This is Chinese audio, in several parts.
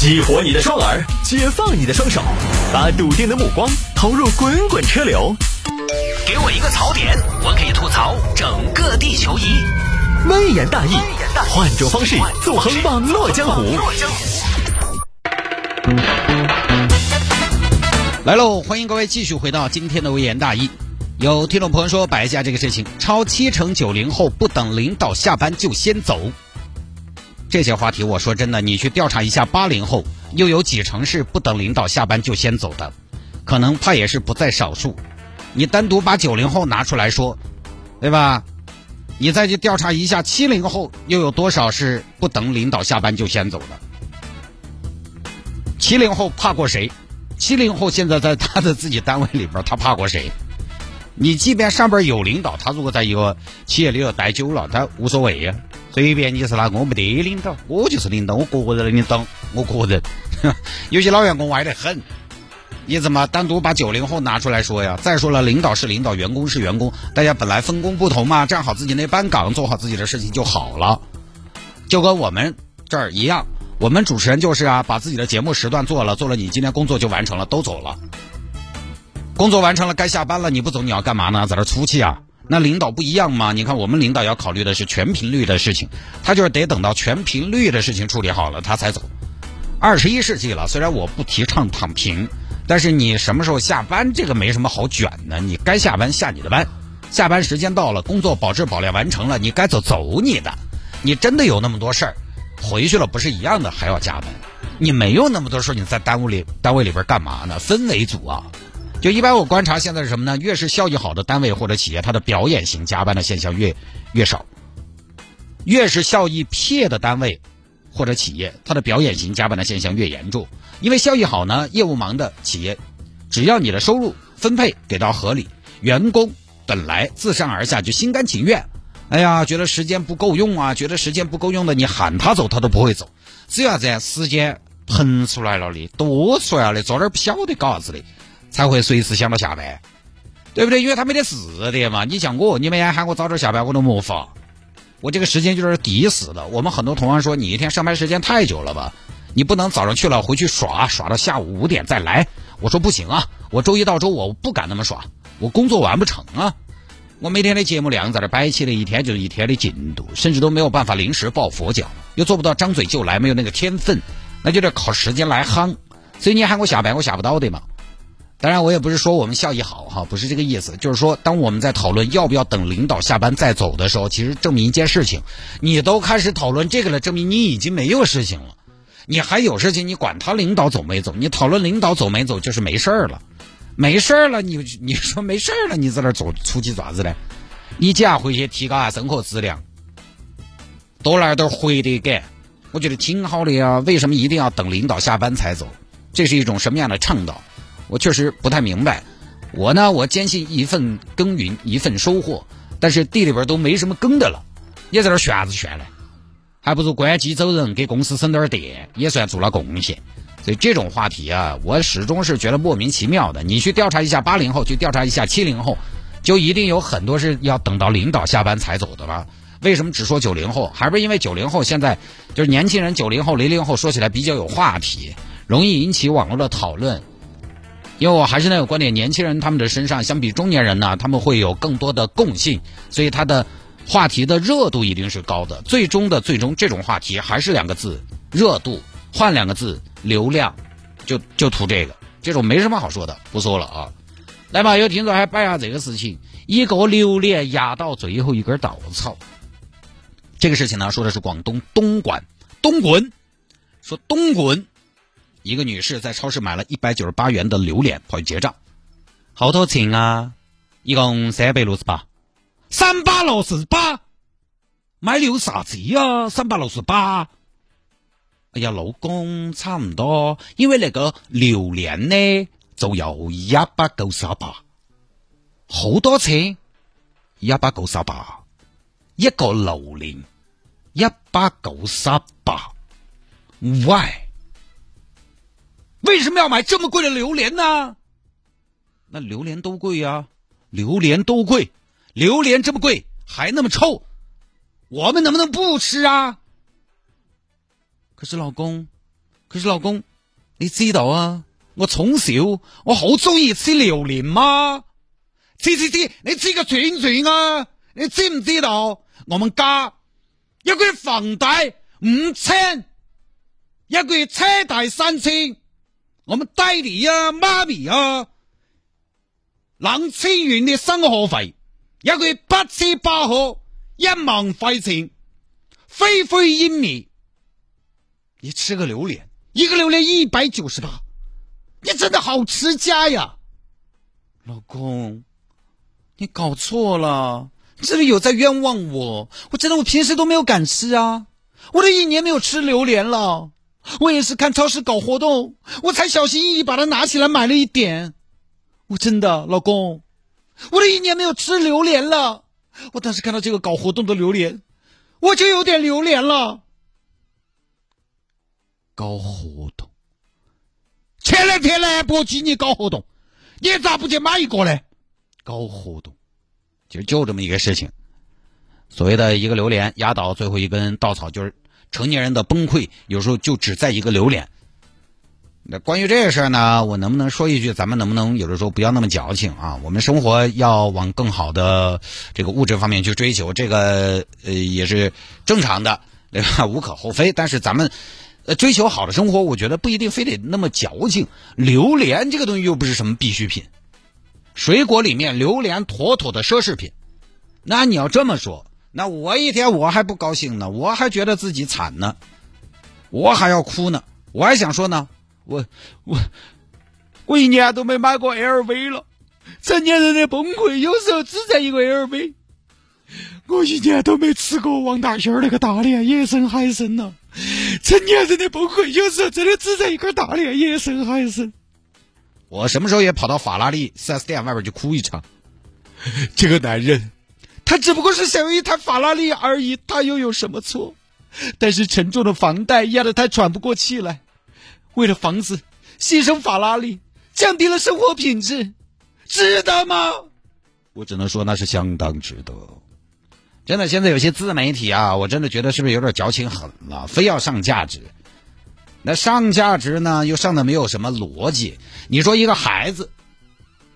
激活你的双耳，解放你的双手，把笃定的目光投入滚滚车流。给我一个槽点，我可以吐槽整个地球仪。微言大义，换种方式纵横网络江湖。来喽，欢迎各位继续回到今天的微言大义。有听众朋友说摆一下这个事情，超七成九零后不等领导下班就先走。这些话题，我说真的，你去调查一下八零后，又有几成是不等领导下班就先走的？可能怕也是不在少数。你单独把九零后拿出来说，对吧？你再去调查一下七零后，又有多少是不等领导下班就先走的？七零后怕过谁？七零后现在在他的自己单位里边，他怕过谁？你即便上边有领导，他如果在一个企业里头待久了，他无所谓呀，随便你是哪个，我没得领导，我就是领导，我个人领导，我个人。有些老员工歪得很，你怎么单独把九零后拿出来说呀？再说了，领导是领导，员工是员工，大家本来分工不同嘛，站好自己那班岗，做好自己的事情就好了。就跟我们这儿一样，我们主持人就是啊，把自己的节目时段做了，做了，你今天工作就完成了，都走了。工作完成了，该下班了，你不走你要干嘛呢？在这出气啊？那领导不一样吗？你看我们领导要考虑的是全频率的事情，他就是得等到全频率的事情处理好了，他才走。二十一世纪了，虽然我不提倡躺平，但是你什么时候下班这个没什么好卷的，你该下班下你的班，下班时间到了，工作保质保量完成了，你该走走你的。你真的有那么多事儿，回去了不是一样的还要加班？你没有那么多事儿，你在单位里单位里边干嘛呢？分为组啊。就一般我观察现在是什么呢？越是效益好的单位或者企业，它的表演型加班的现象越越少；越是效益撇的单位或者企业，它的表演型加班的现象越严重。因为效益好呢，业务忙的企业，只要你的收入分配给到合理，员工本来自上而下就心甘情愿。哎呀，觉得时间不够用啊，觉得时间不够用的，你喊他走他都不会走。只要这时间腾出来了的，多出来了，做点不晓得搞啥子的。才会随时想到下班，对不对？因为他没得事的嘛。你像我，你们喊我早点下班，我都没法。我这个时间就是抵死的。我们很多同行说，你一天上班时间太久了吧？你不能早上去了回去耍，耍到下午五点再来。我说不行啊，我周一到周五我不敢那么耍，我工作完不成啊。我每天的节目量在这摆起的一天就是一天的进度，甚至都没有办法临时抱佛脚，又做不到张嘴就来，没有那个天分，那就得靠时间来夯。所以你喊我下班，我下不到的嘛。当然，我也不是说我们效益好哈，不是这个意思。就是说，当我们在讨论要不要等领导下班再走的时候，其实证明一件事情：你都开始讨论这个了，证明你已经没有事情了。你还有事情，你管他领导走没走？你讨论领导走没走，就是没事儿了，没事儿了。你你说没事儿了，你在那做出去爪子呢？你这样回去提高下生活质量，多来点回得感，我觉得挺好的呀。为什么一定要等领导下班才走？这是一种什么样的倡导？我确实不太明白，我呢，我坚信一份耕耘一份收获，但是地里边都没什么耕的了，也在那炫子炫嘞，还不如关机走人，给公司省点电，也算做了贡献。所以这种话题啊，我始终是觉得莫名其妙的。你去调查一下八零后，去调查一下七零后，就一定有很多是要等到领导下班才走的吧？为什么只说九零后？还不是因为九零后现在就是年轻人，九零后、零零后说起来比较有话题，容易引起网络的讨论。因为我还是那个观点，年轻人他们的身上相比中年人呢，他们会有更多的共性，所以他的话题的热度一定是高的。最终的最终，这种话题还是两个字：热度。换两个字，流量，就就图这个。这种没什么好说的，不说了啊。来吧，有听众还摆下这个事情，一个榴莲压倒最后一根稻草。这个事情呢，说的是广东东莞东莞，说东莞。一个女士在超市买了一百九十八元的榴莲，跑去结账，好多钱啊？一共三百六十八，三百六十八，买榴啥子呀？三百六十八。哎呀，老公差唔多，因为那个榴莲呢就要一百九十八，好多钱？一百九十八，一个榴莲一百九十八，Why？为什么要买这么贵的榴莲呢？那榴莲都贵呀，榴莲都贵，榴莲这么贵还那么臭，我们能不能不吃啊？可是老公，可是老公，你知道啊，我从小我好中意吃榴莲吗？吃吃吃，你吃个串串啊！你知唔知道？我们家一个月房贷五千，一个月车贷三千，我们爹哋啊、妈咪啊，两千元的生活费，一个月不吃不喝，一万块钱，灰飞烟灭。你吃个榴莲，一个榴莲一百九十八，你真的好持家呀，老公。你搞错了，这里有在冤枉我。我真的，我平时都没有敢吃啊，我都一年没有吃榴莲了。我也是看超市搞活动，我才小心翼翼把它拿起来买了一点。我真的，老公，我都一年没有吃榴莲了。我当时看到这个搞活动的榴莲，我就有点榴莲了。搞活动，前两天兰博基尼搞活动，你咋不去买一个呢？搞活动，就就这么一个事情。所谓的一个榴莲压倒最后一根稻草，就是成年人的崩溃，有时候就只在一个榴莲。那关于这个事儿呢，我能不能说一句，咱们能不能有的时候不要那么矫情啊？我们生活要往更好的这个物质方面去追求，这个呃也是正常的，对吧？无可厚非。但是咱们呃追求好的生活，我觉得不一定非得那么矫情。榴莲这个东西又不是什么必需品。水果里面，榴莲妥妥的奢侈品。那你要这么说，那我一天我还不高兴呢，我还觉得自己惨呢，我还要哭呢，我还想说呢，我我我一年都没买过 LV 了，成年人的崩溃有时候只在一个 LV。我一年都没吃过王大仙那个大连野生海参了，成年人的崩溃有时候真的只在一个大连野生海参。我什么时候也跑到法拉利 4S 店外边去哭一场？这个男人，他只不过是想要一台法拉利而已，他又有什么错？但是沉重的房贷压得他喘不过气来，为了房子牺牲法拉利，降低了生活品质，值得吗？我只能说那是相当值得。真的，现在有些自媒体啊，我真的觉得是不是有点矫情狠了，非要上价值。那上价值呢，又上的没有什么逻辑。你说一个孩子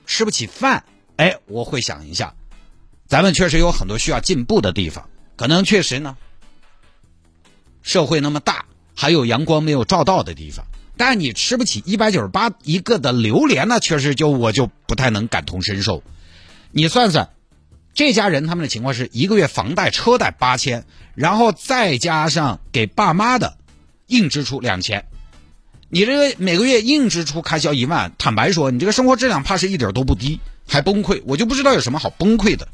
吃不起饭，哎，我会想一下，咱们确实有很多需要进步的地方，可能确实呢，社会那么大，还有阳光没有照到的地方。但你吃不起一百九十八一个的榴莲呢，确实就我就不太能感同身受。你算算，这家人他们的情况是一个月房贷车贷八千，然后再加上给爸妈的。硬支出两千，你这个每个月硬支出开销一万，坦白说，你这个生活质量怕是一点都不低，还崩溃，我就不知道有什么好崩溃的。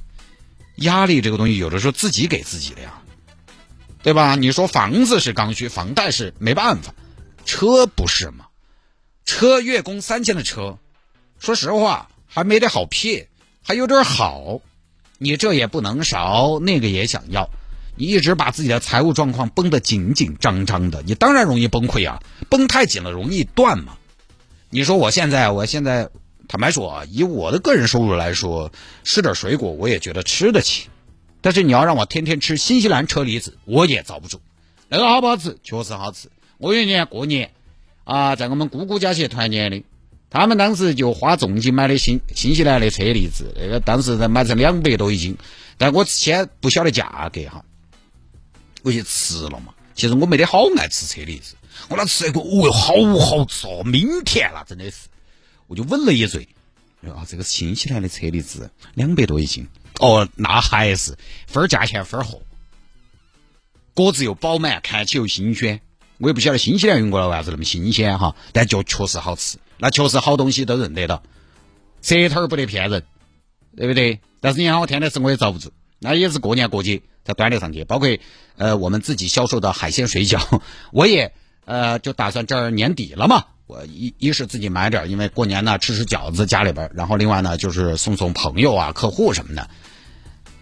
压力这个东西，有的时候自己给自己的呀，对吧？你说房子是刚需，房贷是没办法，车不是吗？车月供三千的车，说实话还没得好撇，还有点好，你这也不能少，那个也想要。你一直把自己的财务状况绷得紧紧张张的，你当然容易崩溃啊！绷太紧了容易断嘛。你说我现在，我现在坦白说啊，以我的个人收入来说，吃点水果我也觉得吃得起。但是你要让我天天吃新西兰车厘子，我也遭不住。那个好不好吃？确实好吃。我有一年过年啊，在我们姑姑家去团年的，他们当时就花重金买的新新西兰的车厘子，那个当时在买成两百多一斤，但我先不晓得价格哈。我去吃了嘛，其实我没得好爱吃车厘子，我那吃一个，哦哟，好好吃哦，明甜了，真的是，我就问了一嘴，啊，这个是新西兰的车厘子两百多一斤，哦，那还是分儿价钱分儿货，果子又饱满，看起又新鲜，我也不晓得新西兰运过来为啥子那么新鲜哈，但就确实好吃，那确实好东西都认得到，舌头不得骗人，对不对？但是你看我天天吃我也遭不住，那也是过年过节。才端得上去，包括呃我们自己销售的海鲜水饺，我也呃就打算这儿年底了嘛，我一一是自己买点，因为过年呢吃吃饺子家里边，然后另外呢就是送送朋友啊客户什么的。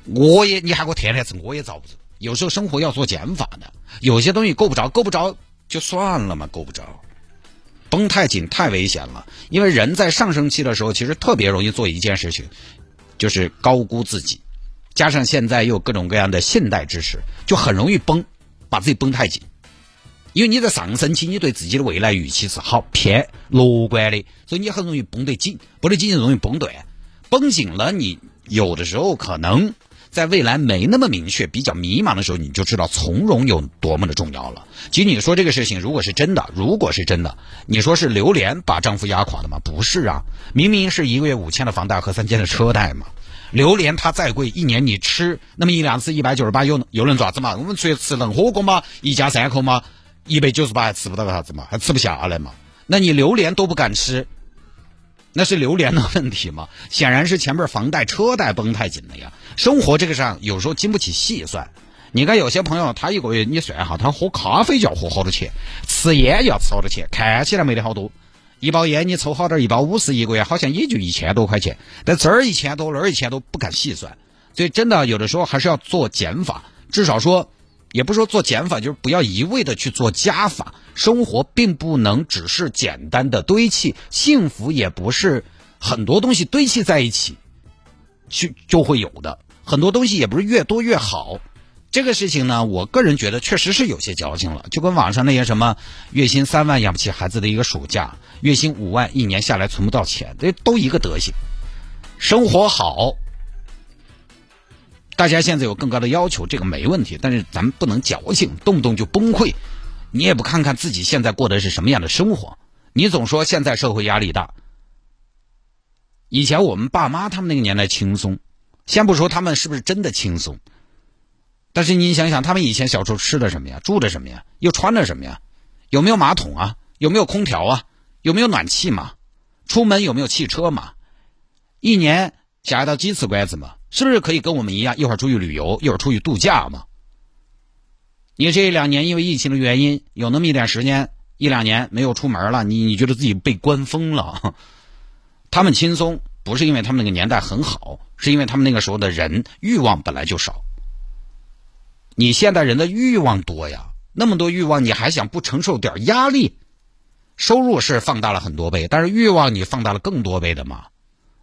我也你喊我天天吃我也遭不住，有时候生活要做减法的，有些东西够不着够不着就算了嘛，够不着，绷太紧太危险了，因为人在上升期的时候其实特别容易做一件事情，就是高估自己。加上现在又各种各样的信贷支持，就很容易绷，把自己绷太紧。因为你在上升期，你对自己的未来预期是好偏乐观的，所以你很容易绷得紧，绷得紧就容易崩断，绷紧了，你有的时候可能在未来没那么明确、比较迷茫的时候，你就知道从容有多么的重要了。其实你说这个事情如果是真的，如果是真的，你说是榴莲把丈夫压垮的吗？不是啊，明明是一个月五千的房贷和三千的车贷嘛。榴莲它再贵，一年你吃那么一两次一百九十八，又又能咋子嘛？我们出去吃顿火锅嘛，一家三口嘛，一百九十八还吃不到个啥子嘛，还吃不下来嘛？那你榴莲都不敢吃，那是榴莲的问题吗？显然是前面房贷车贷绷太紧了呀。生活这个上有时候经不起细算。你看有些朋友，他一个月你算哈，他喝咖啡就要喝好多钱，吃烟要吃好多钱，看起来没得好多。一包烟你抽好点，一包五十一个月好像也就一千多块钱，但这儿一千多，那儿一千多，不敢细算，所以真的有的时候还是要做减法，至少说，也不说做减法，就是不要一味的去做加法。生活并不能只是简单的堆砌，幸福也不是很多东西堆砌在一起就就会有的，很多东西也不是越多越好。这个事情呢，我个人觉得确实是有些矫情了，就跟网上那些什么月薪三万养不起孩子的一个暑假，月薪五万一年下来存不到钱，这都一个德行。生活好，大家现在有更高的要求，这个没问题，但是咱们不能矫情，动不动就崩溃。你也不看看自己现在过的是什么样的生活，你总说现在社会压力大，以前我们爸妈他们那个年代轻松，先不说他们是不是真的轻松。但是你想想，他们以前小时候吃的什么呀？住的什么呀？又穿的什么呀？有没有马桶啊？有没有空调啊？有没有暖气嘛？出门有没有汽车嘛？一年下到几次馆子嘛？是不是可以跟我们一样，一会儿出去旅游，一会儿出去度假嘛？你这两年因为疫情的原因，有那么一点时间，一两年没有出门了，你你觉得自己被关疯了？他们轻松，不是因为他们那个年代很好，是因为他们那个时候的人欲望本来就少。你现代人的欲望多呀，那么多欲望，你还想不承受点压力？收入是放大了很多倍，但是欲望你放大了更多倍的嘛？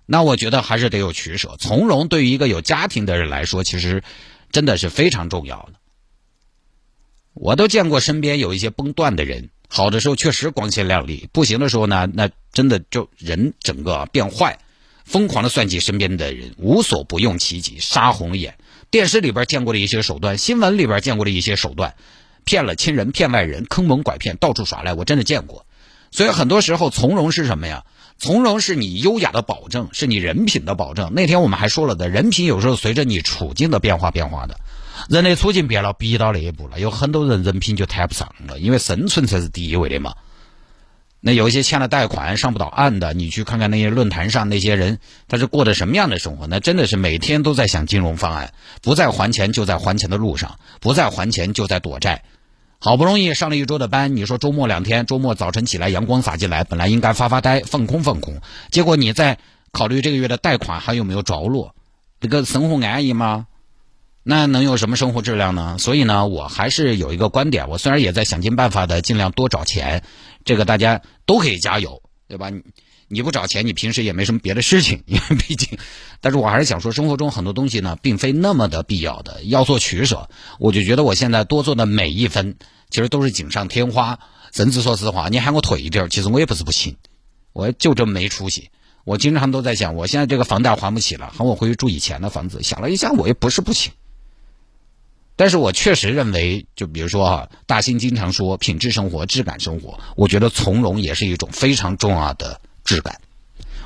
那我觉得还是得有取舍，从容对于一个有家庭的人来说，其实真的是非常重要的。我都见过身边有一些崩断的人，好的时候确实光鲜亮丽，不行的时候呢，那真的就人整个变坏，疯狂的算计身边的人，无所不用其极，杀红眼。电视里边见过的一些手段，新闻里边见过的一些手段，骗了亲人，骗外人，坑蒙拐骗，到处耍赖，我真的见过。所以很多时候从容是什么呀？从容是你优雅的保证，是你人品的保证。那天我们还说了的，人品有时候随着你处境的变化变化的，人的处境变了，逼到那一步了，有很多人人品就谈不上了，因为生存才是第一位的嘛。那有一些欠了贷款上不到岸的，你去看看那些论坛上那些人，他是过的什么样的生活？那真的是每天都在想金融方案，不在还钱就在还钱的路上，不在还钱就在躲债。好不容易上了一周的班，你说周末两天，周末早晨起来阳光洒进来，本来应该发发呆放空放空，结果你在考虑这个月的贷款还有没有着落，这个生活安逸吗？那能有什么生活质量呢？所以呢，我还是有一个观点，我虽然也在想尽办法的尽量多找钱，这个大家都可以加油，对吧？你不找钱，你平时也没什么别的事情，因 为毕竟，但是我还是想说，生活中很多东西呢，并非那么的必要的，要做取舍。我就觉得我现在多做的每一分，其实都是锦上添花。甚至说实话，你喊我退一点，其实我也不是不行，我就这么没出息。我经常都在想，我现在这个房贷还不起了，喊我回去住以前的房子，想了一下，我也不是不行。但是我确实认为，就比如说哈，大兴经常说品质生活、质感生活，我觉得从容也是一种非常重要的质感。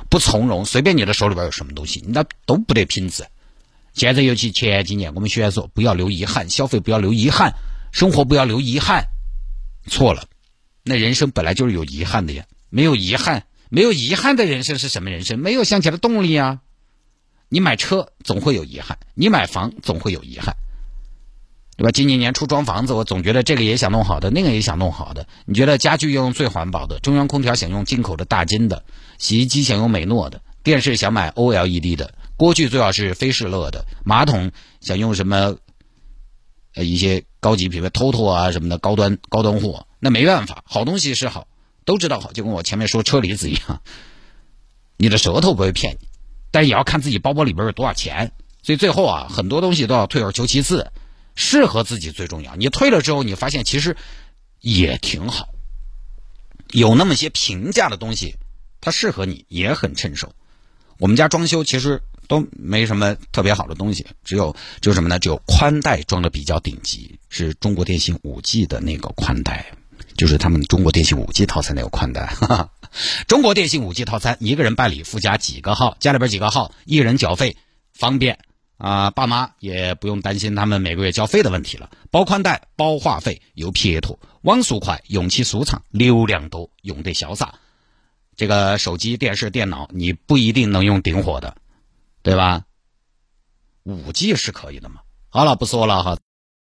不从容，随便你的手里边有什么东西，那都不得品质。现在尤其前几年，我们学员说不要留遗憾，消费不要留遗憾，生活不要留遗憾。错了，那人生本来就是有遗憾的呀，没有遗憾，没有遗憾的人生是什么人生？没有向前的动力啊！你买车总会有遗憾，你买房总会有遗憾。对吧？今年年初装房子，我总觉得这个也想弄好的，那个也想弄好的。你觉得家具要用最环保的，中央空调想用进口的大金的，洗衣机想用美诺的，电视想买 OLED 的，锅具最好是飞士乐的，马桶想用什么？呃，一些高级品牌 TOTO 啊什么的高端高端货，那没办法，好东西是好，都知道好，就跟我前面说车厘子一样，你的舌头不会骗你，但也要看自己包包里边有多少钱。所以最后啊，很多东西都要退而求其次。适合自己最重要。你退了之后，你发现其实也挺好。有那么些平价的东西，它适合你也很趁手。我们家装修其实都没什么特别好的东西，只有就什么呢？只有宽带装的比较顶级，是中国电信五 G 的那个宽带，就是他们中国电信五 G 套餐那个宽带。哈哈中国电信五 G 套餐，一个人办理附加几个号，家里边几个号，一人缴费，方便啊，爸妈也不用担心他们每个月交费的问题了。包宽带，包话费，又撇脱，网速快，用起舒畅，流量多，用得潇洒。这个手机、电视、电脑，你不一定能用顶火的，对吧？五 G 是可以的嘛。好了，不说了哈。